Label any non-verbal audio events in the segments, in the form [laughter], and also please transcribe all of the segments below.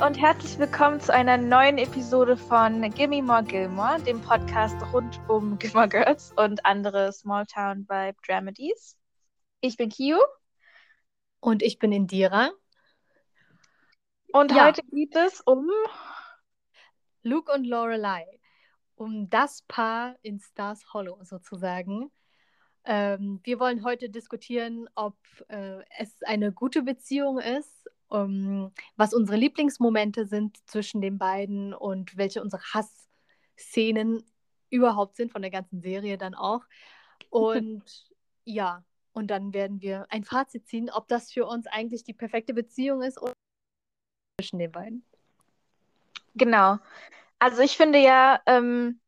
und herzlich willkommen zu einer neuen Episode von Gimme More Gilmore, dem Podcast rund um [laughs] Gilmore Girls und andere Smalltown Vibe Dramedies. Ich bin Kiyu. Und ich bin Indira. Und ja. heute geht es um Luke und Lorelei. Um das Paar in Stars Hollow sozusagen. Ähm, wir wollen heute diskutieren, ob äh, es eine gute Beziehung ist um, was unsere Lieblingsmomente sind zwischen den beiden und welche unsere Hassszenen überhaupt sind von der ganzen Serie dann auch. [laughs] Und ja, und dann werden wir ein Fazit ziehen, ob das für uns eigentlich die perfekte Beziehung ist oder zwischen den beiden. Genau. Also ich finde ja, ähm,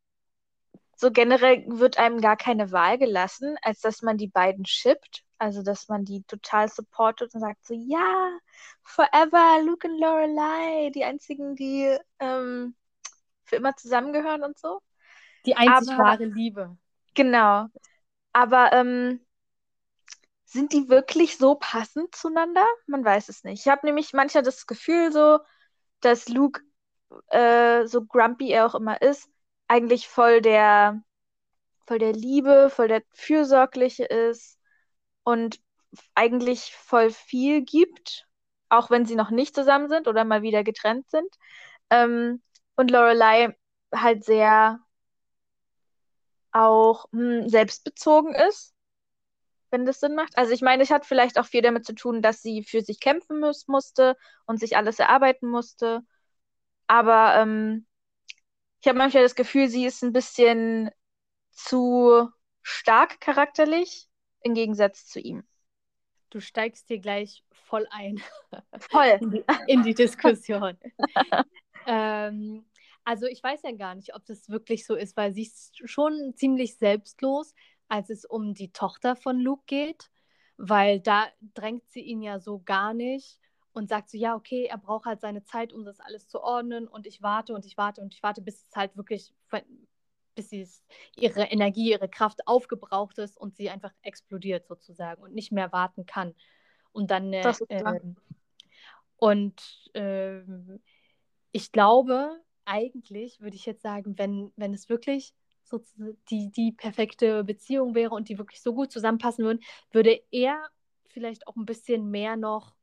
so generell wird einem gar keine Wahl gelassen, als dass man die beiden shippt. Also, dass man die total supportet und sagt so, ja, forever, Luke und Lorelei, die einzigen, die ähm, für immer zusammengehören und so. Die einzig Aber, wahre Liebe. Genau. Aber ähm, sind die wirklich so passend zueinander? Man weiß es nicht. Ich habe nämlich manchmal das Gefühl so, dass Luke, äh, so grumpy er auch immer ist, eigentlich voll der, voll der Liebe, voll der Fürsorgliche ist und eigentlich voll viel gibt, auch wenn sie noch nicht zusammen sind oder mal wieder getrennt sind. Ähm, und Lorelei halt sehr auch hm, selbstbezogen ist, wenn das Sinn macht. Also ich meine, es hat vielleicht auch viel damit zu tun, dass sie für sich kämpfen muss, musste und sich alles erarbeiten musste. Aber ähm, ich habe manchmal das Gefühl, sie ist ein bisschen zu stark charakterlich im Gegensatz zu ihm. Du steigst dir gleich voll ein. Voll. in, die, in die Diskussion. [laughs] ähm, also ich weiß ja gar nicht, ob das wirklich so ist, weil sie ist schon ziemlich selbstlos, als es um die Tochter von Luke geht, weil da drängt sie ihn ja so gar nicht und sagt so, ja, okay, er braucht halt seine Zeit, um das alles zu ordnen und ich warte und ich warte und ich warte, bis es halt wirklich bis sie ihre Energie, ihre Kraft aufgebraucht ist und sie einfach explodiert sozusagen und nicht mehr warten kann. Und dann äh, äh, und äh, ich glaube, eigentlich würde ich jetzt sagen, wenn, wenn es wirklich so die, die perfekte Beziehung wäre und die wirklich so gut zusammenpassen würden, würde er vielleicht auch ein bisschen mehr noch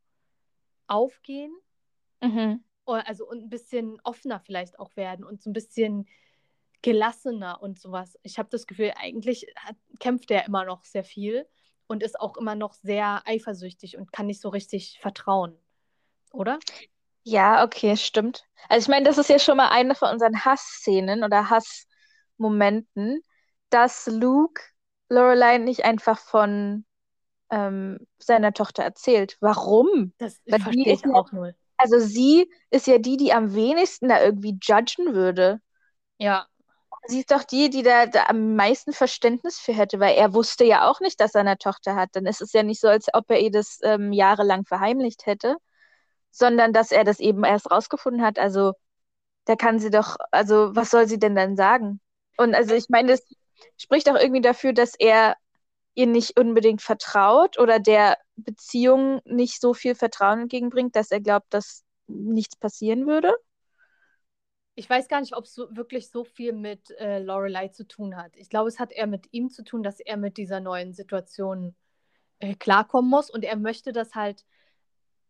aufgehen. Mhm. Also und ein bisschen offener vielleicht auch werden und so ein bisschen gelassener und sowas. Ich habe das Gefühl, eigentlich hat, kämpft er immer noch sehr viel und ist auch immer noch sehr eifersüchtig und kann nicht so richtig vertrauen, oder? Ja, okay, stimmt. Also ich meine, das ist ja schon mal eine von unseren Hassszenen oder Hassmomenten, dass Luke Lorelei nicht einfach von ähm, seiner Tochter erzählt. Warum? Das verstehe ich auch null. Also sie ist ja die, die am wenigsten da irgendwie judgen würde. Ja sie ist doch die, die da, da, am meisten Verständnis für hätte, weil er wusste ja auch nicht, dass er eine Tochter hat. Dann ist es ja nicht so, als ob er ihr das ähm, jahrelang verheimlicht hätte, sondern dass er das eben erst rausgefunden hat. Also, da kann sie doch, also, was soll sie denn dann sagen? Und also, ich meine, das spricht auch irgendwie dafür, dass er ihr nicht unbedingt vertraut oder der Beziehung nicht so viel Vertrauen entgegenbringt, dass er glaubt, dass nichts passieren würde ich weiß gar nicht, ob es so, wirklich so viel mit äh, Lorelei zu tun hat. Ich glaube, es hat eher mit ihm zu tun, dass er mit dieser neuen Situation äh, klarkommen muss und er möchte das halt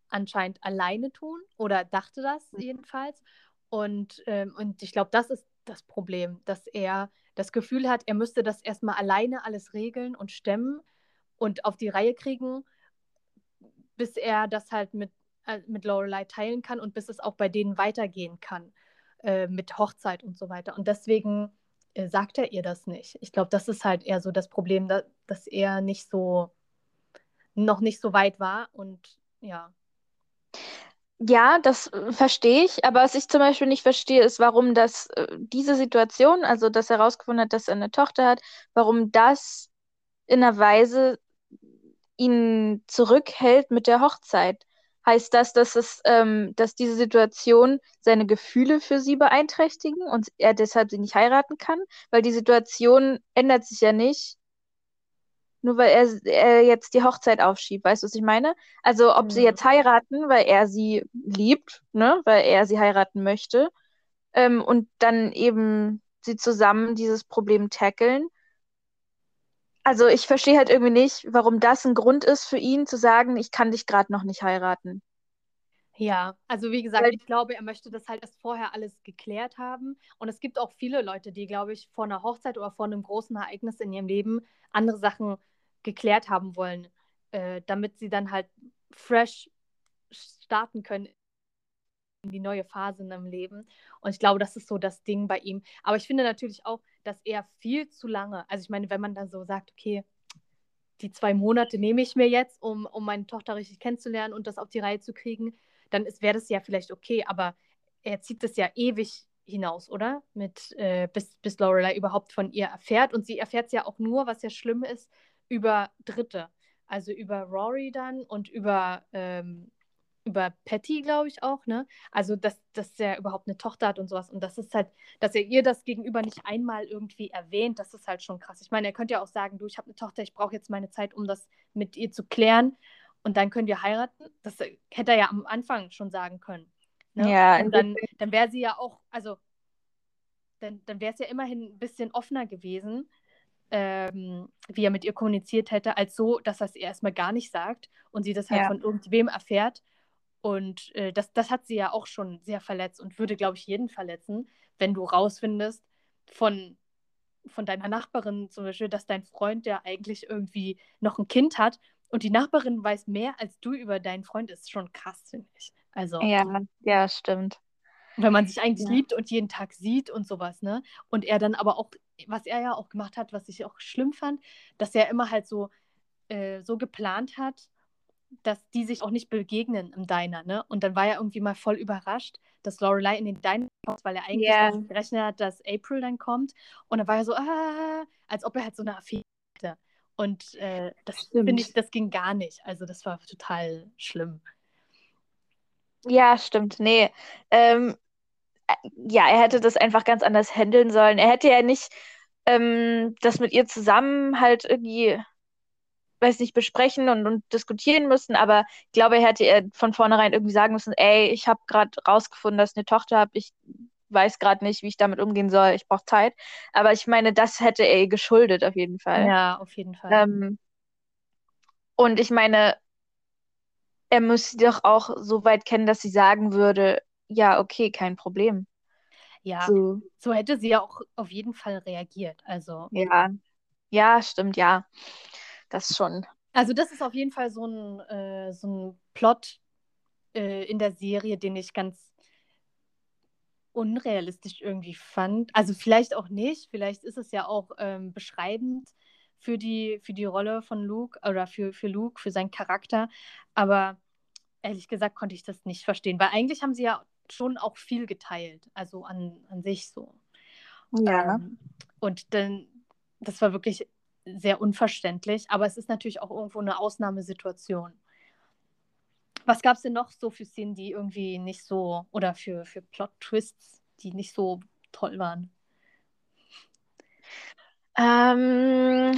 anscheinend alleine tun oder dachte das mhm. jedenfalls. Und, ähm, und ich glaube, das ist das Problem, dass er das Gefühl hat, er müsste das erstmal alleine alles regeln und stemmen und auf die Reihe kriegen, bis er das halt mit, äh, mit Lorelei teilen kann und bis es auch bei denen weitergehen kann. Äh, mit Hochzeit und so weiter. Und deswegen äh, sagt er ihr das nicht. Ich glaube, das ist halt eher so das Problem, da, dass er nicht so, noch nicht so weit war und ja. Ja, das äh, verstehe ich, aber was ich zum Beispiel nicht verstehe, ist, warum das, äh, diese Situation, also dass er herausgefunden hat, dass er eine Tochter hat, warum das in einer Weise ihn zurückhält mit der Hochzeit heißt das, dass es, ähm, dass diese Situation seine Gefühle für sie beeinträchtigen und er deshalb sie nicht heiraten kann, weil die Situation ändert sich ja nicht, Nur weil er, er jetzt die Hochzeit aufschiebt, weißt du, was ich meine? Also ob sie Mhm. jetzt heiraten, weil er sie liebt, ne, weil er sie heiraten möchte, ähm, und dann eben sie zusammen dieses Problem tackeln. Also ich verstehe halt irgendwie nicht, warum das ein Grund ist für ihn zu sagen, ich kann dich gerade noch nicht heiraten. Ja, also wie gesagt, Weil- ich glaube, er möchte das halt erst vorher alles geklärt haben. Und es gibt auch viele Leute, die, glaube ich, vor einer Hochzeit oder vor einem großen Ereignis in ihrem Leben andere Sachen geklärt haben wollen, äh, damit sie dann halt fresh starten können in die neue Phase in ihrem Leben. Und ich glaube, das ist so das Ding bei ihm. Aber ich finde natürlich auch, dass er viel zu lange, also ich meine, wenn man dann so sagt, okay, die zwei Monate nehme ich mir jetzt, um, um meine Tochter richtig kennenzulernen und das auf die Reihe zu kriegen, dann wäre das ja vielleicht okay, aber er zieht das ja ewig hinaus, oder? Mit, äh, bis, bis Lorelei überhaupt von ihr erfährt. Und sie erfährt es ja auch nur, was ja schlimm ist, über Dritte. Also über Rory dann und über, ähm, über Patty, glaube ich auch, ne? Also, dass, dass er überhaupt eine Tochter hat und sowas. Und das ist halt, dass er ihr das gegenüber nicht einmal irgendwie erwähnt, das ist halt schon krass. Ich meine, er könnte ja auch sagen, du, ich habe eine Tochter, ich brauche jetzt meine Zeit, um das mit ihr zu klären. Und dann können wir heiraten. Das hätte er ja am Anfang schon sagen können. Ne? Ja, und dann, dann wäre sie ja auch, also dann, dann wäre es ja immerhin ein bisschen offener gewesen, ähm, wie er mit ihr kommuniziert hätte, als so, dass er es ihr erstmal gar nicht sagt und sie das halt Ja. von irgendwem erfährt. Und äh, das, das hat sie ja auch schon sehr verletzt und würde, glaube ich, jeden verletzen, wenn du rausfindest von, von deiner Nachbarin zum Beispiel, dass dein Freund, der eigentlich irgendwie noch ein Kind hat und die Nachbarin weiß mehr als du über deinen Freund, ist schon krass, finde ich. Also, ja, ja, stimmt. wenn man sich eigentlich Ja. liebt und jeden Tag sieht und sowas, ne? Und er dann aber auch, was er ja auch gemacht hat, was ich auch schlimm fand, dass er immer halt so, äh, so geplant hat, dass die sich auch nicht begegnen im Diner, ne? Und dann war er irgendwie mal voll überrascht, dass Lorelei in den Diner kommt, weil er eigentlich damit gerechnet hat, dass April dann kommt. Und dann war er so, ah, als ob er halt so eine Affäre hätte. Und äh, das finde ich, das ging gar nicht. Also das war total schlimm. Ja, stimmt. Nee. Ähm, äh, ja, er hätte das einfach ganz anders handeln sollen. Er hätte ja nicht ähm, das mit ihr zusammen halt irgendwie, weiß nicht, besprechen und, und diskutieren müssen, aber ich glaube, er hätte von vornherein irgendwie sagen müssen, ey, ich habe gerade rausgefunden, dass ich eine Tochter habe, ich weiß gerade nicht, wie ich damit umgehen soll, ich brauche Zeit. Aber ich meine, das hätte er ihr geschuldet auf jeden Fall. Ja, auf jeden Fall. Ähm, und ich meine, er müsste doch auch so weit kennen, dass sie sagen würde, ja, okay, kein Problem. ja, So, so hätte sie ja auch auf jeden Fall reagiert. Also, ja. Ja, stimmt, ja. Das schon. also das ist auf jeden Fall so ein, äh, so ein Plot äh, in der Serie, den ich ganz unrealistisch irgendwie fand. Also vielleicht auch nicht, vielleicht ist es ja auch ähm, beschreibend für die, für die Rolle von Luke oder für, für Luke, für seinen Charakter. Aber ehrlich gesagt konnte ich das nicht verstehen, weil eigentlich haben sie ja schon auch viel geteilt, also an, an sich so. Ja. Ähm, und dann, das war wirklich sehr unverständlich, aber es ist natürlich auch irgendwo eine Ausnahmesituation. Was gab es denn noch so für Szenen, die irgendwie nicht so, oder für, für Plot-Twists, die nicht so toll waren? Ähm,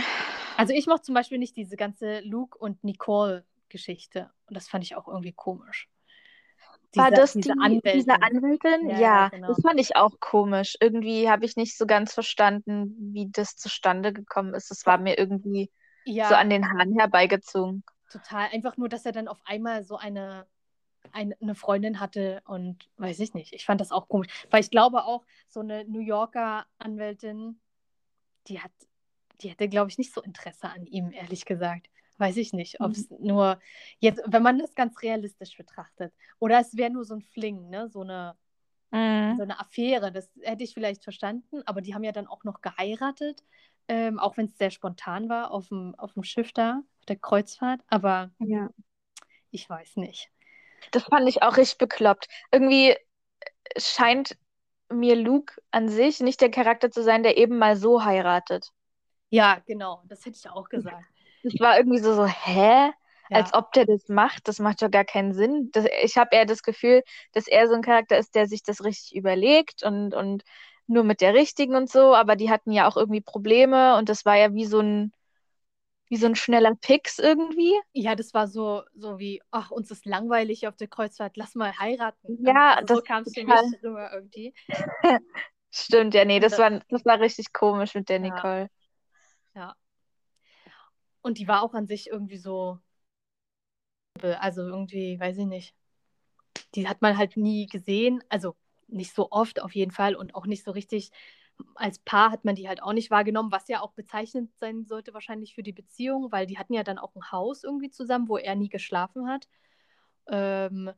Also ich mochte zum Beispiel nicht diese ganze Luke und Nicole-Geschichte. Und das fand ich auch irgendwie komisch. War Diese- das diese die, Anwältin. diese Anwältin? Ja, Ja, ja, genau. das fand ich auch komisch. Irgendwie habe ich nicht so ganz verstanden, wie das zustande gekommen ist. Es war mir irgendwie Ja, so an den Haaren herbeigezogen. total. Einfach nur, dass er dann auf einmal so eine, eine, eine Freundin hatte und weiß ich nicht. Ich fand das auch komisch. Weil ich glaube auch, so eine New Yorker Anwältin, die hat, die hätte, glaube ich, nicht so Interesse an ihm, ehrlich gesagt. Weiß ich nicht, ob es nur jetzt, wenn man das ganz realistisch betrachtet. Oder es wäre nur so ein Fling, ne? So eine, Mhm. so eine Affäre. Das hätte ich vielleicht verstanden, aber die haben ja dann auch noch geheiratet, ähm, auch wenn es sehr spontan war auf dem, auf dem Schiff da, auf der Kreuzfahrt. Aber Ja. ich weiß nicht. Das fand ich auch richtig bekloppt. Irgendwie scheint mir Luke an sich nicht der Charakter zu sein, der eben mal so heiratet. Ja, genau, das hätte ich auch gesagt. Das war irgendwie so, so, hä? Ja. Als ob der das macht. Das macht doch gar keinen Sinn. Das, ich habe eher das Gefühl, dass er so ein Charakter ist, der sich das richtig überlegt und, und nur mit der richtigen und so. Aber die hatten ja auch irgendwie Probleme und das war ja wie so ein, wie so ein schneller Pix irgendwie. Ja, das war so, so wie, ach, uns ist langweilig auf der Kreuzfahrt, lass mal heiraten. Ja, also so das kam es für mich irgendwie. [laughs] Stimmt, ja, nee, das war, das war richtig komisch mit der. Nicole. Ja. Und die war auch an sich irgendwie so, also irgendwie, weiß ich nicht. Die hat man halt nie gesehen, also nicht so oft auf jeden Fall und auch nicht so richtig. Als Paar hat man die halt auch nicht wahrgenommen, was ja auch bezeichnend sein sollte wahrscheinlich für die Beziehung, weil die hatten ja dann auch ein Haus irgendwie zusammen, wo er nie geschlafen hat. Ähm,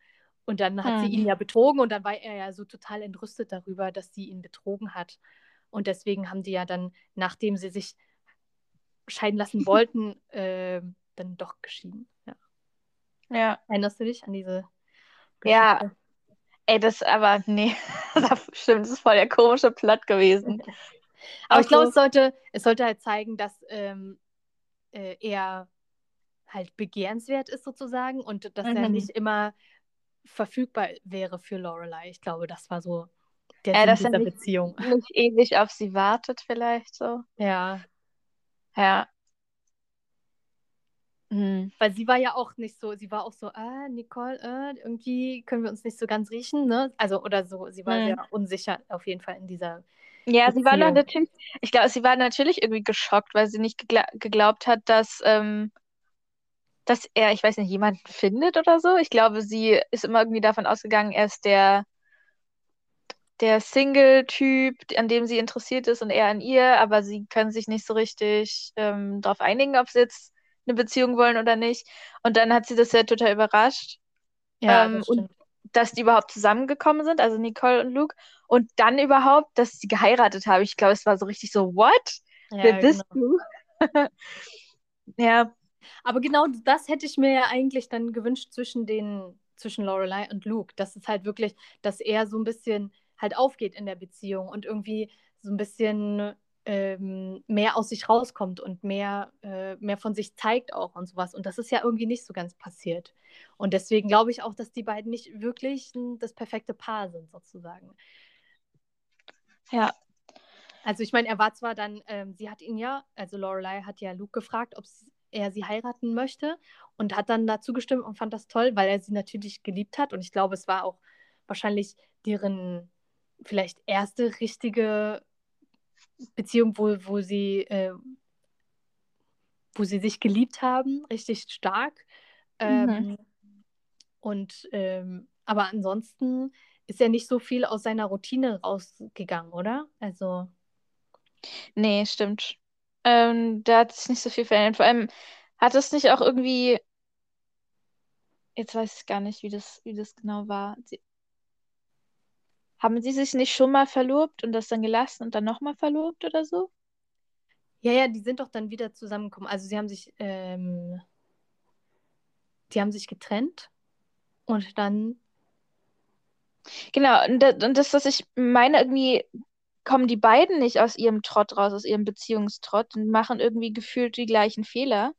und dann hat sie Hm. ihn ja betrogen und dann war er ja so total entrüstet darüber, dass sie ihn betrogen hat. Und deswegen haben die ja dann, nachdem sie sich scheiden lassen wollten, [laughs] ähm, dann doch geschieden. Ja. Ja. Erinnerst du dich an diese Ja. Geschichte? Ey, das aber, nee, [laughs] das stimmt, das ist voll der komische Plot gewesen. [laughs] Aber Auch ich glaube, es sollte, es sollte halt zeigen, dass ähm, äh, er halt begehrenswert ist sozusagen und dass er Mhm. nicht immer verfügbar wäre für Lorelei. Ich glaube, das war so der Äh, Sinn er dieser nicht- Beziehung. nicht ewig auf sie wartet, vielleicht so. Ja, Ja. Hm. weil sie war ja auch nicht so, sie war auch so, ah, Nicole, äh, irgendwie können wir uns nicht so ganz riechen, ne? Also, oder so, sie war Mhm. sehr unsicher auf jeden Fall in dieser. Ja, sie war natürlich, ich glaube, sie war natürlich irgendwie geschockt, weil sie nicht gegla geglaubt hat, dass, ähm, dass er, ich weiß nicht, jemanden findet oder so. Ich glaube, sie ist immer irgendwie davon ausgegangen, er ist der, der Single-Typ, an dem sie interessiert ist und er an ihr, aber sie können sich nicht so richtig ähm, darauf einigen, ob sie jetzt eine Beziehung wollen oder nicht. Und dann hat sie das ja total überrascht. Ja, Ähm, das und dass die überhaupt zusammengekommen sind, also Nicole und Luke. Und dann überhaupt, dass sie geheiratet haben. Ich glaube, es war so richtig so, what? Ja, Wer bist genau. du? [laughs] Ja, Aber genau das hätte ich mir ja eigentlich dann gewünscht zwischen den, zwischen Lorelei und Luke. Dass es halt wirklich, dass er so ein bisschen halt aufgeht in der Beziehung und irgendwie so ein bisschen ähm, mehr aus sich rauskommt und mehr, äh, mehr von sich zeigt auch und sowas. Und das ist ja irgendwie nicht so ganz passiert. Und deswegen glaube ich auch, dass die beiden nicht wirklich das perfekte Paar sind, sozusagen. ja, Also ich meine, er war zwar dann, ähm, sie hat ihn ja, also Lorelei hat ja Luke gefragt, ob er sie heiraten möchte und hat dann dazu gestimmt und fand das toll, weil er sie natürlich geliebt hat und ich glaube, es war auch wahrscheinlich deren vielleicht erste richtige Beziehung, wo, wo sie, äh, wo sie sich geliebt haben, richtig stark. Ähm, Und ähm, aber ansonsten ist ja nicht so viel aus seiner Routine rausgegangen, oder? Also nee, stimmt. Ähm, da hat sich nicht so viel verändert. Vor allem hat es nicht auch irgendwie, jetzt weiß ich gar nicht, wie das, wie das genau war. Sie, haben sie sich nicht schon mal verlobt und das dann gelassen und dann nochmal verlobt oder so? Ja, ja, die sind doch dann wieder zusammengekommen. Also sie haben sich, ähm, die haben sich getrennt und dann, Genau, und das, was ich meine, irgendwie kommen die beiden nicht aus ihrem Trott raus, aus ihrem Beziehungstrott und machen irgendwie gefühlt die gleichen Fehler,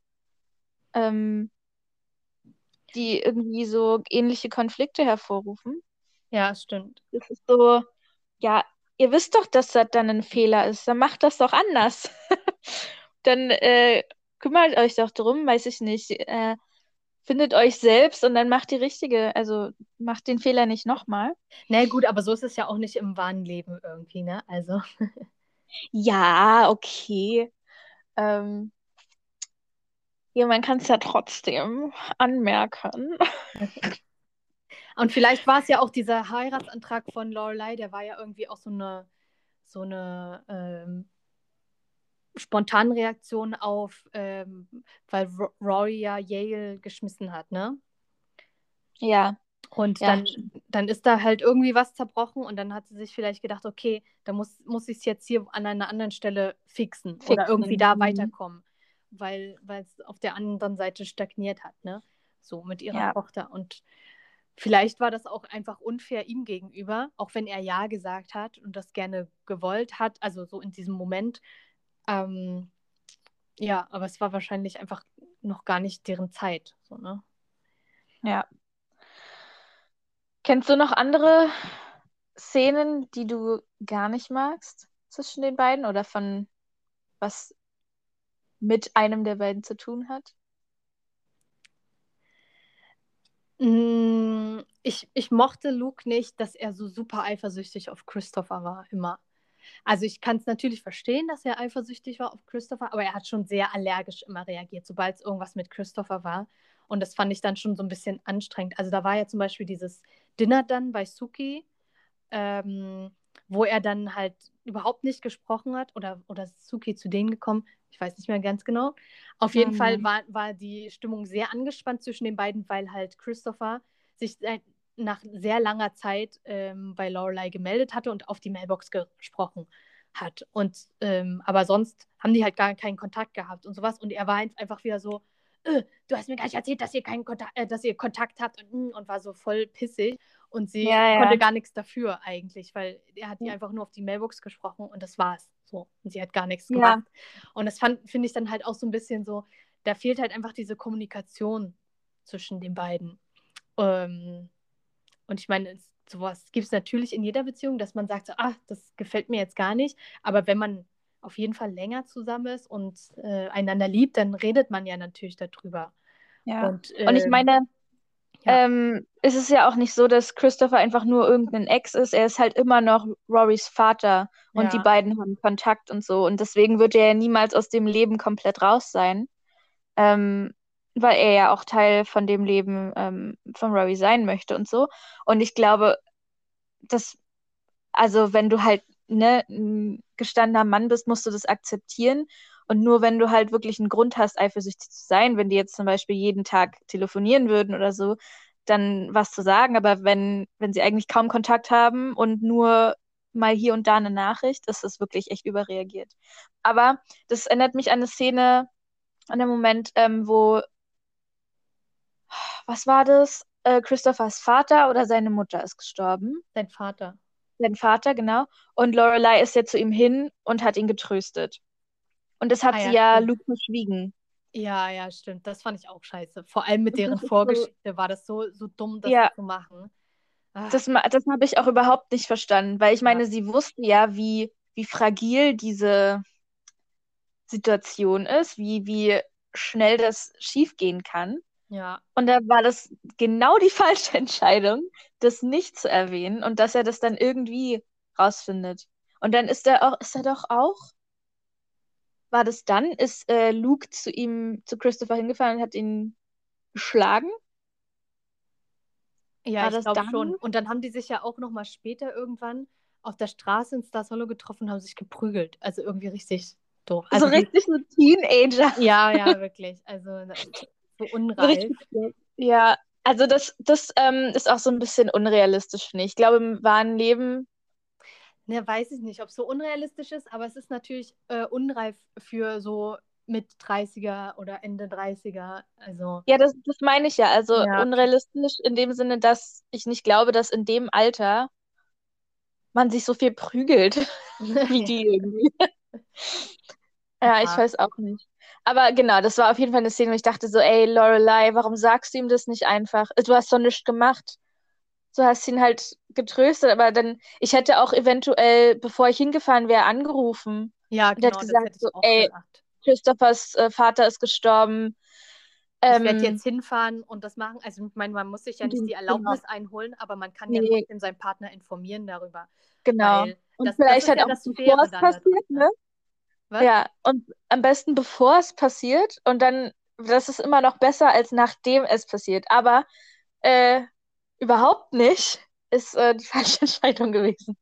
ähm, die irgendwie so ähnliche Konflikte hervorrufen. Ja, stimmt. Das ist so, ja, ihr wisst doch, dass das dann ein Fehler ist, dann macht das doch anders. [laughs] Dann äh, kümmert euch doch drum, weiß ich nicht, äh, findet euch selbst und dann macht die richtige, also macht den Fehler nicht nochmal. Na gut, aber so ist es ja auch nicht im wahren Leben irgendwie, ne? Also, [laughs] Ja, okay. Ähm, ja, man kann es ja trotzdem anmerken. [laughs] und vielleicht war es ja auch dieser Heiratsantrag von Lorelei, der war ja irgendwie auch so eine, so eine ähm, spontane Reaktion auf, ähm, weil Ro- Rory ja Yale geschmissen hat, ne? Ja, Und Ja, dann, dann ist da halt irgendwie was zerbrochen und dann hat sie sich vielleicht gedacht, okay, da muss, muss ich es jetzt hier an einer anderen Stelle fixen, oder Fixen, irgendwie da mhm. weiterkommen, weil es auf der anderen Seite stagniert hat, ne? So mit ihrer Ja. Tochter. Und vielleicht war das auch einfach unfair ihm gegenüber, auch wenn er Ja gesagt hat und das gerne gewollt hat, also so in diesem Moment. Ähm, ja, aber es war wahrscheinlich einfach noch gar nicht deren Zeit, so, ne? ja. Kennst du noch andere Szenen, die du gar nicht magst zwischen den beiden oder von was mit einem der beiden zu tun hat? Ich, ich mochte Luke nicht, dass er so super eifersüchtig auf Christopher war, immer. Also ich kann es natürlich verstehen, dass er eifersüchtig war auf Christopher, aber er hat schon sehr allergisch immer reagiert, sobald es irgendwas mit Christopher war. Und das fand ich dann schon so ein bisschen anstrengend. Also da war ja zum Beispiel dieses Dinner dann bei Suki, ähm, wo er dann halt überhaupt nicht gesprochen hat oder, oder Suki zu denen gekommen. Ich weiß nicht mehr ganz genau. Auf jeden Mhm. Fall war, war die Stimmung sehr angespannt zwischen den beiden, weil halt Christopher sich nach sehr langer Zeit ähm, bei Lorelei gemeldet hatte und auf die Mailbox gesprochen hat. Und ähm, aber sonst haben die halt gar keinen Kontakt gehabt und sowas. Und er war einfach wieder so, äh, du hast mir gar nicht erzählt, dass ihr keinen Kontakt, äh, dass ihr Kontakt habt und, und war so voll pissig. Und sie Ja, ja. konnte gar nichts dafür eigentlich, weil er hat ihr einfach nur auf die Mailbox gesprochen und das war's. So. Und sie hat gar nichts gemacht. Und das fand- finde ich dann halt auch so ein bisschen so, da fehlt halt einfach diese Kommunikation zwischen den beiden. Ähm, und ich meine, sowas gibt es natürlich in jeder Beziehung, dass man sagt, so, ah, das gefällt mir jetzt gar nicht. Aber wenn man auf jeden Fall länger zusammen ist und äh, einander liebt, dann redet man ja natürlich darüber. Ja. Und, Und ich ähm, meine, ja. ähm, es ist ja auch nicht so, dass Christopher einfach nur irgendein Ex ist. Er ist halt immer noch Rorys Vater und die Ja. beiden haben Kontakt und so. Und deswegen wird er ja niemals aus dem Leben komplett raus sein, ähm, weil er ja auch Teil von dem Leben ähm, von Rory sein möchte und so. Und ich glaube, dass, also wenn du halt ne, ein gestandener Mann bist, musst du das akzeptieren. Und nur wenn du halt wirklich einen Grund hast, eifersüchtig zu sein, wenn die jetzt zum Beispiel jeden Tag telefonieren würden oder so, dann was zu sagen. Aber wenn, wenn sie eigentlich kaum Kontakt haben und nur mal hier und da eine Nachricht, ist das wirklich echt überreagiert. Aber das erinnert mich an eine Szene, an den Moment, ähm, wo, was war das? Äh, Christophers Vater oder seine Mutter ist gestorben. Sein Vater. Sein Vater, genau. Und Lorelei ist ja zu ihm hin und hat ihn getröstet. Und das hat Ah, sie ja, ja stimmt. Luke verschwiegen. Ja, ja, stimmt. Das fand ich auch scheiße. Vor allem mit deren Vorgeschichte war das so, so dumm, das Ja. zu machen. Ah, Das, das habe ich auch überhaupt nicht verstanden, weil ich Ja. meine, sie wussten ja, wie, wie fragil diese Situation ist, wie, wie schnell das schiefgehen kann. ja. Und da war das genau die [laughs] falsche Entscheidung, das nicht zu erwähnen und dass er das dann irgendwie rausfindet. Und dann ist er auch, ist er doch auch, war das dann, ist äh, Luke zu ihm, zu Christopher hingefahren und hat ihn geschlagen? Ja, War ich das glaube schon. Und dann haben die sich ja auch noch mal später irgendwann auf der Straße in Stars Hollow getroffen und haben sich geprügelt. Also irgendwie richtig doof. So Also die, richtig so Teenager. ja, ja, wirklich. Also das- so So unreif. richtig, ja, also das, das ähm, ist auch so ein bisschen unrealistisch, finde ich. Ich glaube, im wahren Leben, Ne, weiß ich nicht, ob es so unrealistisch ist, aber es ist natürlich äh, unreif für so mit 30er oder Ende 30er. Also, ja, das, das meine ich ja. Also Ja. unrealistisch in dem Sinne, dass ich nicht glaube, dass in dem Alter man sich so viel prügelt [laughs] wie die irgendwie. [laughs] Ja, ich Ja. weiß auch nicht. Aber genau, das war auf jeden Fall eine Szene, wo ich dachte so, ey, Lorelei, warum sagst du ihm das nicht einfach? Du hast doch nichts gemacht. Du hast ihn halt getröstet, aber dann, ich hätte auch eventuell, bevor ich hingefahren wäre, angerufen. ja, Und er hat genau, gesagt hätte ich so, ey, gedacht. Christophers äh, Vater ist gestorben. Ich Ähm, werde jetzt hinfahren und das machen. Also, ich meine, man muss sich ja nicht die- die Erlaubnis einholen, aber man kann ja Nee. trotzdem seinen Partner informieren darüber. genau. Weil Und das, vielleicht das halt ja auch bevor es passiert, ne? Was? Ja, und am besten bevor es passiert und dann, das ist immer noch besser als nachdem es passiert. Aber äh, überhaupt nicht ist äh, die [laughs] falsche Entscheidung gewesen.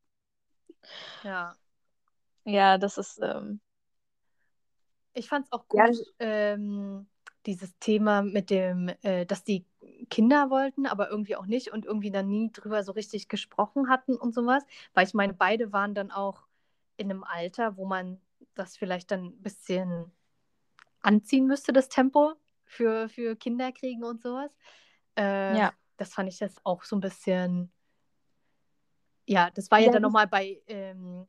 Ja. Ja, das ist, ähm, Ich fand es auch Ja. gut, ähm, dieses Thema mit dem, äh, dass die Kinder wollten, aber irgendwie auch nicht und irgendwie dann nie drüber so richtig gesprochen hatten und sowas. Weil ich meine, beide waren dann auch in einem Alter, wo man das vielleicht dann ein bisschen anziehen müsste, das Tempo für, für Kinder kriegen und sowas. Äh, Ja. Das fand ich jetzt auch so ein bisschen. Ja, das war ja, Ja, dann nochmal bei ähm,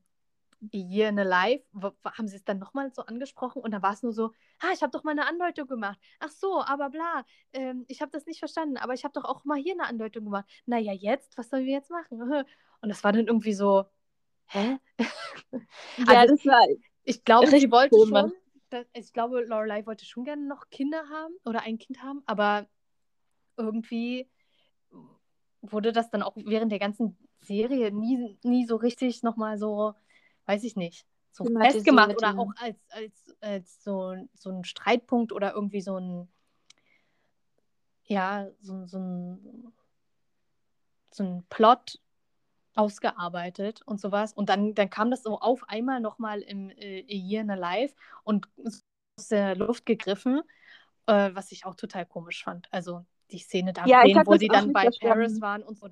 A Year in a Life, haben sie es dann nochmal so angesprochen und da war es nur so, ah, ich habe doch mal eine Andeutung gemacht. Ach so, aber bla, ähm, ich habe das nicht verstanden, aber ich habe doch auch mal hier eine Andeutung gemacht. Naja, jetzt, was sollen wir jetzt machen? [laughs] Und das war dann irgendwie so, hä? [laughs] ja, Also- das war, Ich glaube, sie wollte komisch. schon, dass, ich glaube, Lorelei wollte schon gerne noch Kinder haben oder ein Kind haben, aber irgendwie wurde das dann auch während der ganzen Serie nie, nie so richtig nochmal so, weiß ich nicht, so festgemacht oder auch als, als, als so, so ein Streitpunkt oder irgendwie so ein, ja, so, so ein, so ein Plot ausgearbeitet und sowas. Und dann, dann kam das so auf einmal nochmal im äh, A Year in a Life und aus der Luft gegriffen, äh, was ich auch total komisch fand. Also die Szene da, ja, wo sie dann bei Paris waren und so.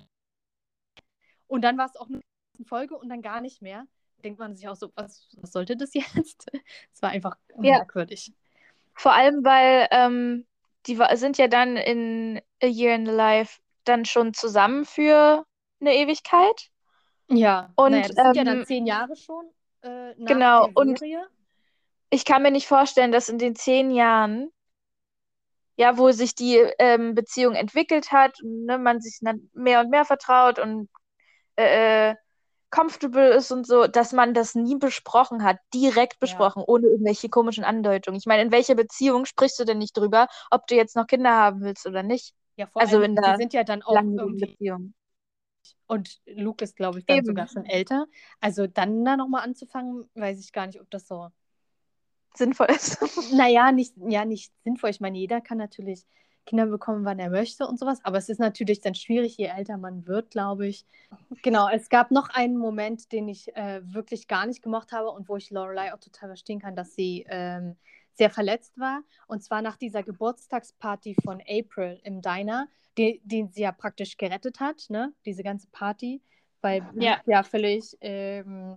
Und dann war es auch eine Folge und dann gar nicht mehr. Denkt man sich auch so, was, was sollte das [laughs] jetzt? Es war einfach ja. merkwürdig. Vor allem, weil ähm, die sind ja dann in A Year in a Life dann schon zusammen für eine Ewigkeit. Ja, und naja, das ähm, sind ja dann ähm, zehn Jahre schon äh, nach genau. Und ich kann mir nicht vorstellen, dass in den zehn Jahren, ja, wo sich die ähm, Beziehung entwickelt hat, ne, man sich dann mehr und mehr vertraut und äh, äh, comfortable ist und so, dass man das nie besprochen hat, direkt besprochen, ja. ohne irgendwelche komischen Andeutungen. Ich meine, in welcher Beziehung sprichst du denn nicht drüber, ob du jetzt noch Kinder haben willst oder nicht? Ja, vor also allem, in der sind ja dann auch irgendwie Beziehung. Und Luke ist, glaube ich, dann Eben. sogar schon älter. Also dann da nochmal anzufangen, weiß ich gar nicht, ob das so sinnvoll ist. [laughs] Naja, nicht, ja, nicht sinnvoll. Ich meine, jeder kann natürlich Kinder bekommen, wann er möchte und sowas. Aber es ist natürlich dann schwierig, je älter man wird, glaube ich. Genau, es gab noch einen Moment, den ich äh, wirklich gar nicht gemocht habe und wo ich Lorelei auch total verstehen kann, dass sie ähm, sehr verletzt war. Und zwar nach dieser Geburtstagsparty von April im Diner, den sie ja praktisch gerettet hat, ne? diese ganze Party, weil ja, ja völlig ähm,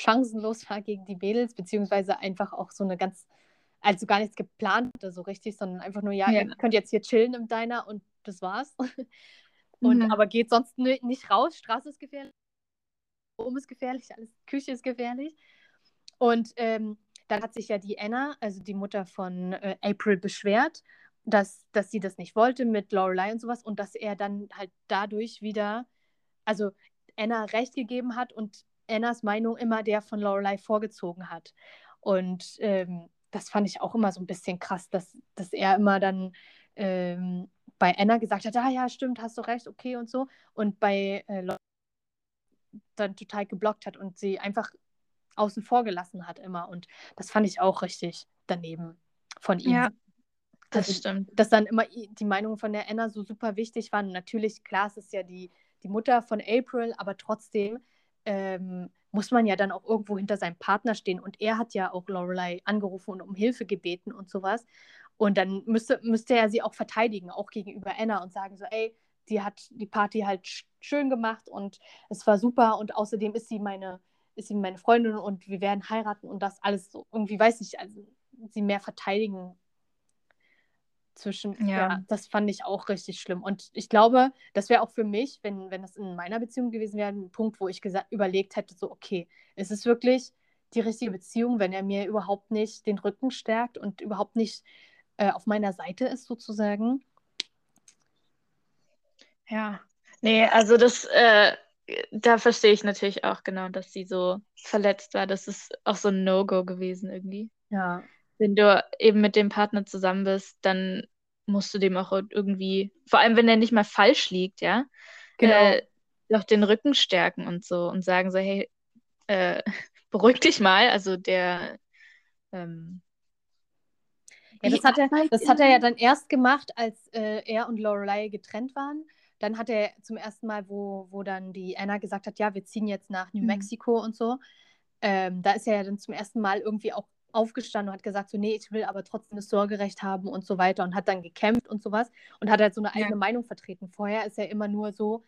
chancenlos war gegen die Mädels, beziehungsweise einfach auch so eine ganz, also gar nichts geplant so richtig, sondern einfach nur, ja, ja. ihr könnt jetzt hier chillen im Diner und das war's. [laughs] und mhm. aber geht sonst nicht raus, Straße ist gefährlich, oben ist gefährlich, alles, Küche ist gefährlich. Und ähm, dann hat sich ja die Anna, also die Mutter von äh, April, beschwert, dass, dass sie das nicht wollte mit Lorelei und sowas und dass er dann halt dadurch wieder, also Anna recht gegeben hat und Annas Meinung immer der von Lorelei vorgezogen hat. Und ähm, das fand ich auch immer so ein bisschen krass, dass, dass er immer dann ähm, bei Anna gesagt hat, ah ja, stimmt, hast du recht, okay und so. Und bei äh, Lorelei dann total geblockt hat und sie einfach außen vor gelassen hat immer. Und das fand ich auch richtig daneben von ihm. Ja, das also, stimmt. Dass dann immer die Meinung von der Anna so super wichtig waren. Und natürlich, klar, es ist ja die, die Mutter von April, aber trotzdem ähm, muss man ja dann auch irgendwo hinter seinem Partner stehen. Und er hat ja auch Lorelei angerufen und um Hilfe gebeten und sowas. Und dann müsste, müsste er sie auch verteidigen, auch gegenüber Anna und sagen so, ey, die hat die Party halt schön gemacht und es war super und außerdem ist sie meine ist sie meine Freundin und wir werden heiraten und das alles so irgendwie, weiß ich, also sie mehr verteidigen zwischen, ja. ja. das fand ich auch richtig schlimm. Und ich glaube, das wäre auch für mich, wenn, wenn das in meiner Beziehung gewesen wäre, ein Punkt, wo ich überlegt hätte, so, okay, ist es wirklich die richtige Beziehung, wenn er mir überhaupt nicht den Rücken stärkt und überhaupt nicht äh, auf meiner Seite ist, sozusagen? Ja, nee, also das, äh, da verstehe ich natürlich auch genau, dass sie so verletzt war. Das ist auch so ein No-Go gewesen irgendwie. Ja. Wenn du eben mit dem Partner zusammen bist, dann musst du dem auch irgendwie, vor allem wenn er nicht mal falsch liegt, ja, genau. äh, doch den Rücken stärken und so und sagen so, hey, äh, [laughs] beruhig dich mal. Also der ähm, ja, das hat, er, das hat er ja dann erst gemacht, als äh, er und Lorelei getrennt waren. Dann hat er zum ersten Mal, wo, wo dann die Anna gesagt hat, ja, wir ziehen jetzt nach New mhm. Mexico und so, ähm, da ist er ja dann zum ersten Mal irgendwie auch aufgestanden und hat gesagt, so, nee, ich will aber trotzdem das Sorgerecht haben und so weiter und hat dann gekämpft und sowas und hat halt so eine eigene ja. Meinung vertreten. Vorher ist er immer nur so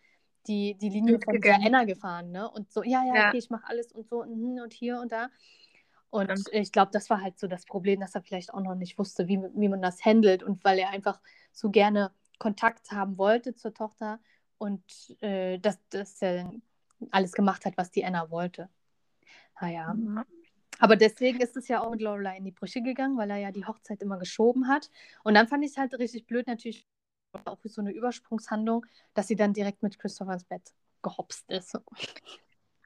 die, die Linie von der Anna gefahren, ne? Und so, ja, ja, ja. okay, ich mache alles und so und, und hier und da. Und ja. ich glaube, das war halt so das Problem, dass er vielleicht auch noch nicht wusste, wie, wie man das handelt und weil er einfach so gerne Kontakt haben wollte zur Tochter und äh, dass, dass er alles gemacht hat, was die Anna wollte. Naja. Mhm. Aber deswegen ist es ja auch mit Lorelei in die Brüche gegangen, weil er ja die Hochzeit immer geschoben hat. Und dann fand ich es halt richtig blöd, natürlich auch so eine Übersprungshandlung, dass sie dann direkt mit Christopher ins Bett gehopst ist.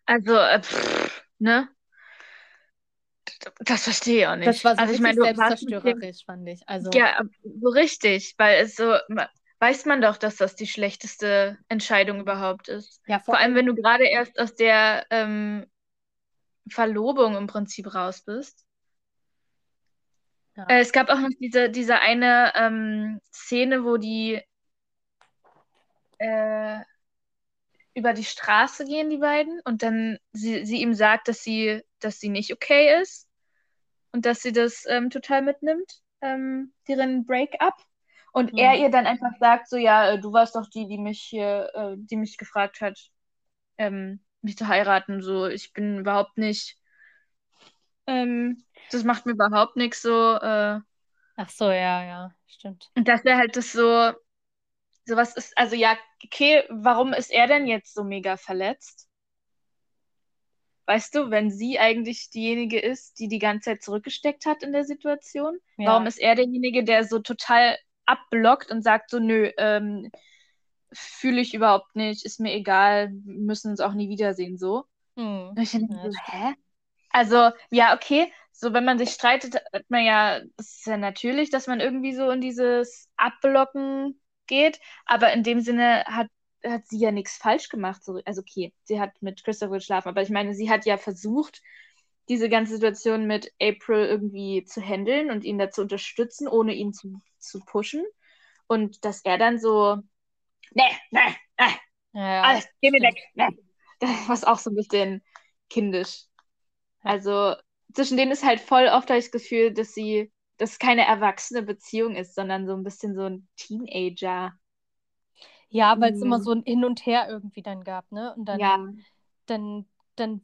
Also, äh, pff, ne? Das verstehe ich auch nicht. Das war so also ich meine, selbstzerstörerisch, fand ich. Also, ja, so richtig, weil es so, weiß man doch, dass das die schlechteste Entscheidung überhaupt ist. ja, Vor allem, wenn du gerade erst aus der ähm, Verlobung im Prinzip raus bist. Ja. Äh, es gab auch noch diese, diese eine ähm, Szene, wo die äh, über die Straße gehen, die beiden, und dann sie, sie ihm sagt, dass sie, dass sie nicht okay ist und dass sie das ähm, total mitnimmt, ähm, deren Break-up. Und Mhm. er ihr dann einfach sagt, so, ja, äh, du warst doch die, die mich hier, äh, die mich gefragt hat, ähm, mich zu heiraten. So, ich bin überhaupt nicht, ähm, das macht mir überhaupt nichts so. Äh, Ach so, ja, ja, stimmt. und dass er halt das so, sowas ist, also ja, okay, warum ist er denn jetzt so mega verletzt? Weißt du, wenn sie eigentlich diejenige ist, die die ganze Zeit zurückgesteckt hat in der Situation, Ja. warum ist er derjenige, der so total abblockt und sagt so, nö, ähm, fühle ich überhaupt nicht, ist mir egal, müssen uns auch nie wiedersehen, so. Hm. Und ich denke Ja, so, hä? Also, ja, okay, so wenn man sich streitet, hat man ja, das ist ja natürlich, dass man irgendwie so in dieses Abblocken geht, aber in dem Sinne hat, hat sie ja nichts falsch gemacht. So, also okay, sie hat mit Christopher geschlafen, aber ich meine, sie hat ja versucht, diese ganze Situation mit April irgendwie zu handeln und ihn da zu unterstützen, ohne ihn zu, zu pushen. Und dass er dann so, ne, ne, ne, ja, ja, alles, geh mir weg, ne. Was auch so ein bisschen kindisch. Also zwischen denen ist halt voll oft das Gefühl, dass sie, dass es keine erwachsene Beziehung ist, sondern so ein bisschen so ein Teenager. Ja, weil es Mhm. immer so ein Hin und Her irgendwie dann gab, ne? Und dann, Ja, dann, dann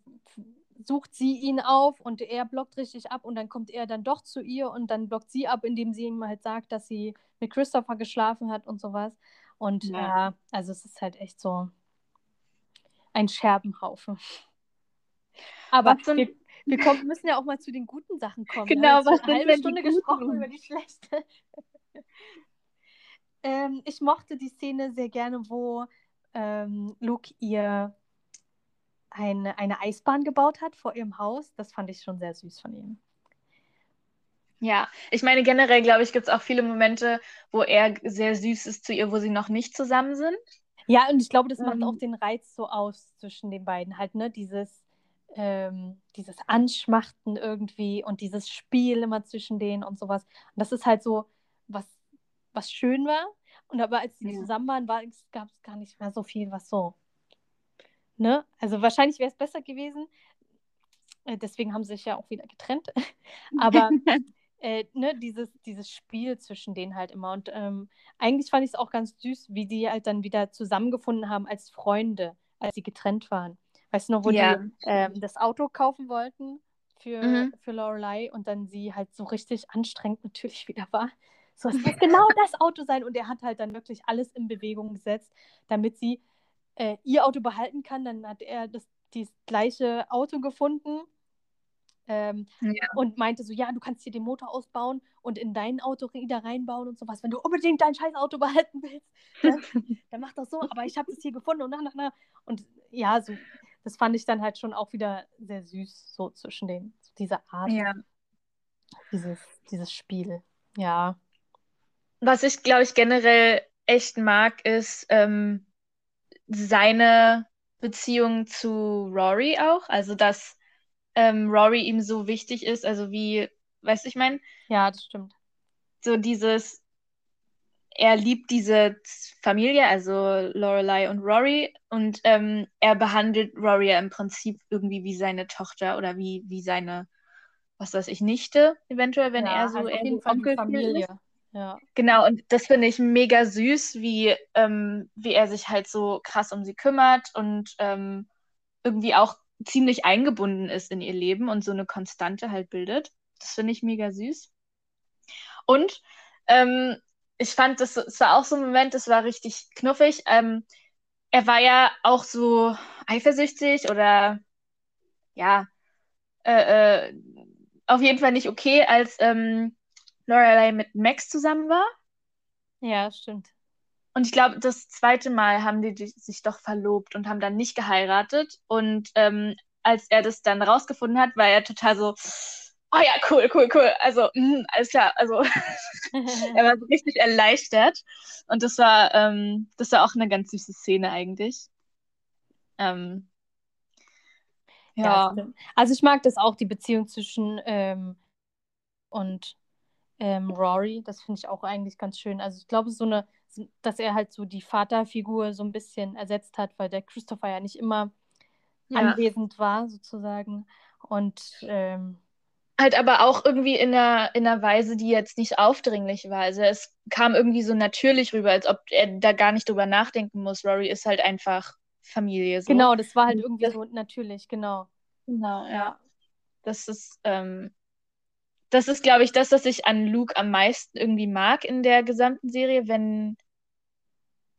sucht sie ihn auf und er blockt richtig ab und dann kommt er dann doch zu ihr und dann blockt sie ab, indem sie ihm halt sagt, dass sie mit Christopher geschlafen hat und sowas. Und Ja. ja, also es ist halt echt so ein Scherbenhaufen. [laughs] Aber sind- wir, [laughs] wir kommen, müssen ja auch mal zu den guten Sachen kommen. Wir Genau, was eine halbe Stunde guten? gesprochen über die schlechte. [laughs] ähm, ich mochte die Szene sehr gerne, wo ähm, Luke ihr eine, eine Eisbahn gebaut hat vor ihrem Haus. Das fand ich schon sehr süß von ihm. Ja. Ich meine, generell, glaube ich, gibt es auch viele Momente, wo er sehr süß ist zu ihr, wo sie noch nicht zusammen sind. Ja, und ich glaube, das macht Ähm. auch den Reiz so aus zwischen den beiden. Halt, ne, dieses, ähm, dieses Anschmachten irgendwie und dieses Spiel immer zwischen denen und sowas. Und das ist halt so, was, was schön war. Und aber als sie Ja. zusammen waren, war, gab es gar nicht mehr so viel, was so. Ne? Also wahrscheinlich wäre es besser gewesen. Äh, deswegen haben sie sich ja auch wieder getrennt. [laughs] Aber [laughs] äh, ne, dieses, dieses Spiel zwischen denen halt immer. Und ähm, eigentlich fand ich es auch ganz süß, wie die halt dann wieder zusammengefunden haben als Freunde, als sie getrennt waren. Weißt du noch, wo Ja, die ähm, das Auto kaufen wollten für, Mhm. für Lorelei und dann sie halt so richtig anstrengend natürlich [laughs] wieder war. So, es muss [laughs] genau das Auto sein. Und er hat halt dann wirklich alles in Bewegung gesetzt, damit sie äh, ihr Auto behalten kann. Dann hat er das, das gleiche Auto gefunden ähm, Ja. und meinte so, ja, du kannst hier den Motor ausbauen und in dein Auto wieder reinbauen und sowas. Wenn du unbedingt dein scheiß Auto [laughs] behalten willst, dann, dann mach das so. [laughs] Aber ich habe das hier gefunden und na, na, na. Und ja, so, das fand ich dann halt schon auch wieder sehr süß, so zwischen den, so diese Art, ja. dieses, dieses Spiel. Ja. Was ich, glaube ich, generell echt mag, ist ähm, seine Beziehung zu Rory auch. Also, dass ähm, Rory ihm so wichtig ist. Also, wie, weißt du, ich meine, Ja, das stimmt. so dieses, er liebt diese Familie, also Lorelei und Rory, und ähm, er behandelt Rory ja im Prinzip irgendwie wie seine Tochter oder wie, wie seine, was weiß ich, Nichte, eventuell, wenn ja, er so eher auf jeden so Fall die Onkelfeel Familie. ist. Ja. Genau, und das finde ich mega süß, wie, ähm, wie er sich halt so krass um sie kümmert und ähm, irgendwie auch ziemlich eingebunden ist in ihr Leben und so eine Konstante halt bildet. Das finde ich mega süß. Und ähm, ich fand, das, das war auch so ein Moment, das war richtig knuffig. Ähm, er war ja auch so eifersüchtig oder ja, äh, äh, auf jeden Fall nicht okay, als ähm, Lorelei mit Max zusammen war. Ja, stimmt. Und ich glaube, das zweite Mal haben die sich doch verlobt und haben dann nicht geheiratet. Und ähm, als er das dann rausgefunden hat, war er total so, oh ja, cool, cool, cool. Also, mh, alles klar. Also, [laughs] er war so richtig erleichtert. Und das war, ähm, das war auch eine ganz süße Szene eigentlich. Ähm, ja. Ja, also ich mag das auch, die Beziehung zwischen ähm, und ähm, Rory. Das finde ich auch eigentlich ganz schön. Also ich glaube, so eine, dass er halt so die Vaterfigur so ein bisschen ersetzt hat, weil der Christopher ja nicht immer Ja. anwesend war, sozusagen. Und ähm, Halt aber auch irgendwie in einer, in einer Weise, die jetzt nicht aufdringlich war. Also es kam irgendwie so natürlich rüber, als ob er da gar nicht drüber nachdenken muss. Rory ist halt einfach Familie so. genau, das war halt irgendwie das- so natürlich, genau. Genau, ja. Ja. Das ist, ähm, das ist, glaube ich, das, was ich an Luke am meisten irgendwie mag in der gesamten Serie, wenn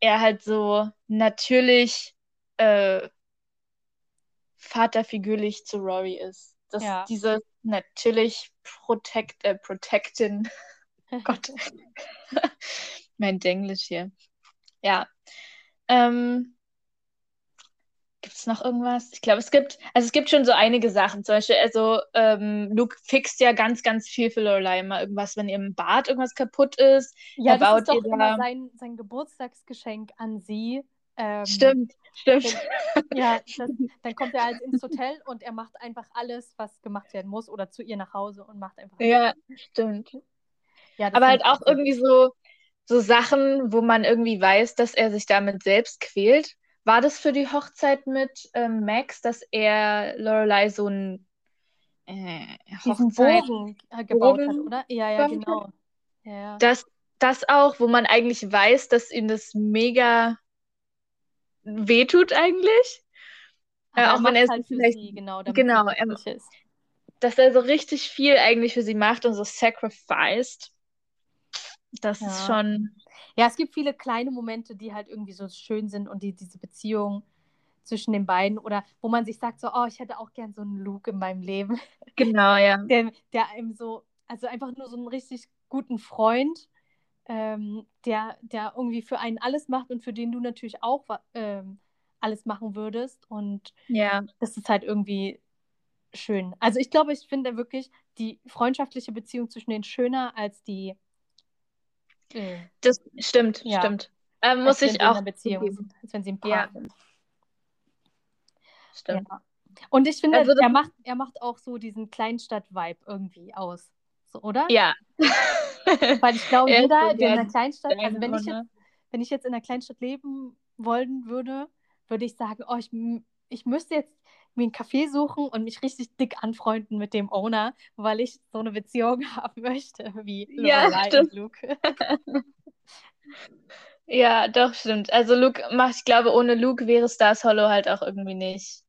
er halt so natürlich äh, vaterfigürlich zu Rory ist. Das, Ja. Diese natürlich protect, äh, protectin. [laughs] Gott. [laughs] mein Denglisch hier. Ja. Ähm, gibt es noch irgendwas? Ich glaube, es gibt, also es gibt schon so einige Sachen. Zum Beispiel, also ähm, Luke fixt ja ganz, ganz viel für Lorelei immer irgendwas, wenn ihr im Bad irgendwas kaputt ist. Ja, Er das baut ist doch da- sein, sein Geburtstagsgeschenk an sie. Ähm, Stimmt, stimmt. Ja, das, [laughs] dann kommt er halt ins Hotel und er macht einfach alles, was gemacht werden muss oder zu ihr nach Hause und macht einfach. Ja, stimmt. Ja, Aber halt auch irgendwie so, so Sachen, wo man irgendwie weiß, dass er sich damit selbst quält. War das für die Hochzeit mit ähm, Max, dass er Lorelei so ein äh, Hochzeit, Bogen äh, gebaut hat, Bogen oder? Ja, ja, hat? genau. Ja, das, das auch, wo man eigentlich weiß, dass ihm das mega wehtut eigentlich. Äh, auch wenn er halt für sie, genau, damit genau, er-. Dass er so richtig viel eigentlich für sie macht und so sacrificed. Das ist Ja. schon, Ja, es gibt viele kleine Momente, die halt irgendwie so schön sind und die diese Beziehung zwischen den beiden oder wo man sich sagt so, oh, ich hätte auch gern so einen Luke in meinem Leben, genau, ja. [laughs] der, der einem so, also einfach nur so einen richtig guten Freund, ähm, der, der irgendwie für einen alles macht und für den du natürlich auch ähm, alles machen würdest und Ja, das ist halt irgendwie schön. Also ich glaube, ich finde wirklich die freundschaftliche Beziehung zwischen denen schöner als die äh, das stimmt, Ja. stimmt. Ähm, muss ich auch Beziehung als wenn sie ein Paar Ja. sind. Stimmt. Ja. Und ich finde, Also er, macht, er macht auch so diesen Kleinstadt-Vibe irgendwie aus. So, oder? Ja. [laughs] Weil ich glaube, Er jeder, der in der einer Kleinstadt, also wenn ich, jetzt, wenn ich jetzt in einer Kleinstadt leben wollen würde, würde ich sagen, oh, ich, ich müsste jetzt mir einen Café suchen und mich richtig dick anfreunden mit dem Owner, weil ich so eine Beziehung [laughs] haben möchte wie Ja, und Luke. [laughs] Ja, doch, stimmt. Also Luke macht, ich glaube, ohne Luke wäre Stars Hollow halt auch irgendwie nicht.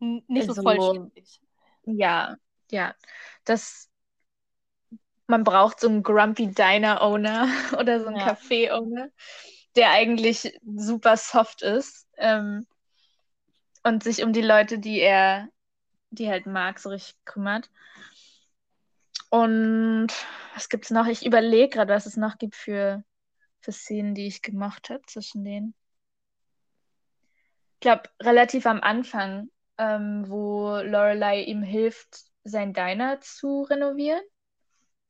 N- Nicht so So. vollständig. Ja, ja. Das, man braucht so einen Grumpy Diner Owner [laughs] oder so einen Ja. Café Owner, der eigentlich super soft ist, ähm, und sich um die Leute, die er, die halt mag, so richtig kümmert. Und was gibt's noch? Ich überlege gerade, was es noch gibt für, für Szenen, die ich gemocht habe zwischen denen. Ich glaube, relativ am Anfang, ähm, wo Lorelei ihm hilft, sein Diner zu renovieren.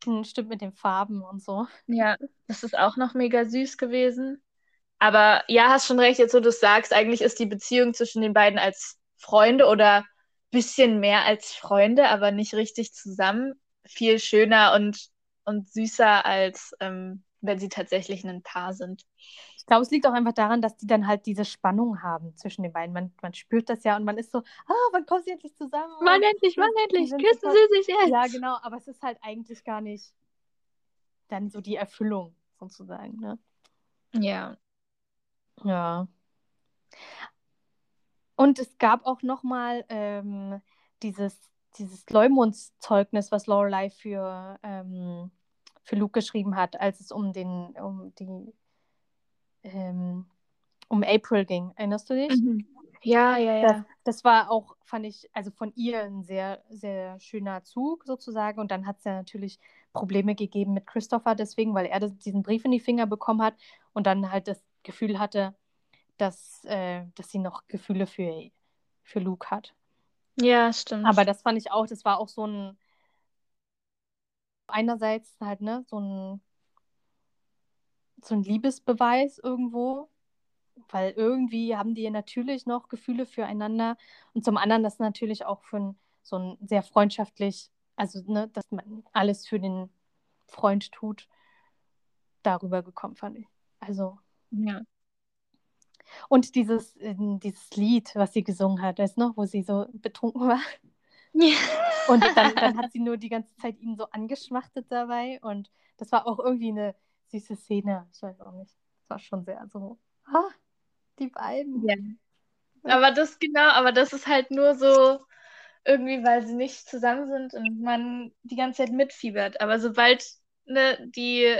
Hm, Stimmt mit den Farben und so. Ja, das ist auch noch mega süß gewesen. Aber ja, hast schon recht, jetzt wo du es sagst, eigentlich ist die Beziehung zwischen den beiden als Freunde oder bisschen mehr als Freunde, aber nicht richtig zusammen, viel schöner und, und süßer, als ähm, wenn sie tatsächlich ein Paar sind. Ich glaube, es liegt auch einfach daran, dass die dann halt diese Spannung haben zwischen den beiden. Man, man spürt das ja und man ist so, ah, wann kommen sie endlich zusammen? Wann endlich, wann endlich, küssen sie sich jetzt. Ja, genau, aber es ist halt eigentlich gar nicht dann so die Erfüllung sozusagen, ne? Ja. Ja. Und es gab auch noch mal ähm, dieses, dieses Leumundszeugnis, was Lorelei für, ähm, für Luke geschrieben hat, als es um den, um die, ähm, um April ging. Erinnerst du dich? Mhm. Ja, ja, Das, ja. das war auch, fand ich, also von ihr ein sehr, sehr schöner Zug sozusagen. Und dann hat es ja natürlich Probleme gegeben mit Christopher deswegen, weil er das, diesen Brief in die Finger bekommen hat und dann halt das Gefühl hatte, dass, äh, dass sie noch Gefühle für, für Luke hat. Ja, stimmt. Aber das fand ich auch, das war auch so ein, einerseits halt, ne, so ein, so ein Liebesbeweis irgendwo, weil irgendwie haben die natürlich noch Gefühle füreinander und zum anderen das natürlich auch für ein, so ein sehr freundschaftlich, also, ne, dass man alles für den Freund tut, darüber gekommen, fand ich. Also. Ja. Und dieses, äh, dieses Lied, was sie gesungen hat, weißt du noch, wo sie so betrunken war. Ja. Und dann, dann hat sie nur die ganze Zeit ihn so angeschmachtet dabei. Und das war auch irgendwie eine süße Szene. Ich weiß auch nicht. Das war schon sehr so, ah, die beiden. Ja. Aber das genau, aber das ist halt nur so irgendwie, weil sie nicht zusammen sind und man die ganze Zeit mitfiebert. Aber sobald ne, die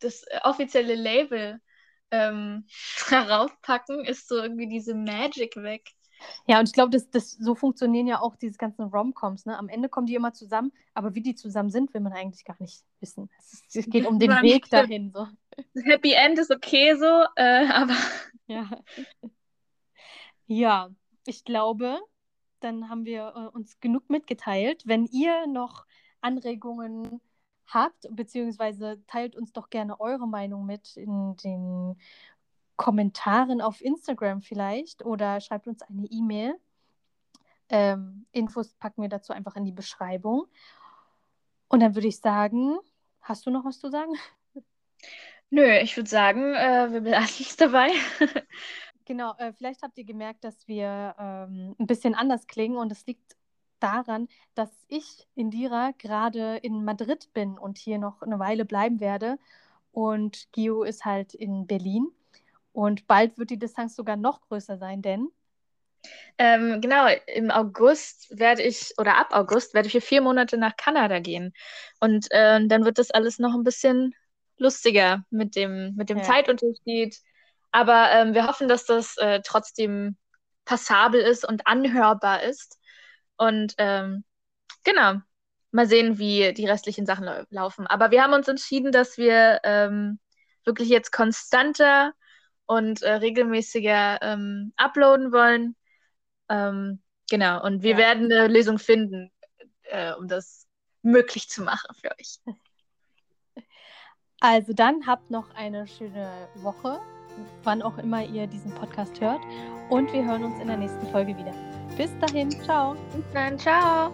das offizielle Label ähm, [laughs] heraufpacken, ist so irgendwie diese Magic weg. Ja, und ich glaube, das, das, so funktionieren ja auch diese ganzen Romcoms. Ne? Am Ende kommen die immer zusammen, aber wie die zusammen sind, will man eigentlich gar nicht wissen. Es, es geht um den Weg dahin. So. Happy End ist okay so, äh, [laughs] aber. Ja. ja, ich glaube, dann haben wir äh, uns genug mitgeteilt. Wenn ihr noch Anregungen habt, beziehungsweise teilt uns doch gerne eure Meinung mit in den Kommentaren auf Instagram vielleicht oder schreibt uns eine E-Mail. Ähm, Infos packen wir dazu einfach in die Beschreibung. Und dann würde ich sagen, hast du noch was zu sagen? Nö, ich würde sagen, äh, wir belassen es dabei. [laughs] genau, äh, vielleicht habt ihr gemerkt, dass wir ähm, ein bisschen anders klingen und es liegt daran, dass ich, Indira, gerade in Madrid bin und hier noch eine Weile bleiben werde. Und Gio ist halt in Berlin. Und bald wird die Distanz sogar noch größer sein, denn. Ähm, genau, im August werde ich, oder ab August werde ich für vier Monate nach Kanada gehen. Und äh, dann wird das alles noch ein bisschen lustiger mit dem, mit dem ja. Zeitunterschied. Aber ähm, wir hoffen, dass das äh, trotzdem passabel ist und anhörbar ist. Und ähm, genau, mal sehen, wie die restlichen Sachen lau laufen. Aber wir haben uns entschieden, dass wir ähm, wirklich jetzt konstanter und äh, regelmäßiger ähm, uploaden wollen. Ähm, genau, und wir ja. werden eine Lösung finden, äh, um das möglich zu machen für euch. Also dann habt noch eine schöne Woche, wann auch immer ihr diesen Podcast hört. Und wir hören uns in der nächsten Folge wieder. Bis dahin, ciao. Bis dann, ciao.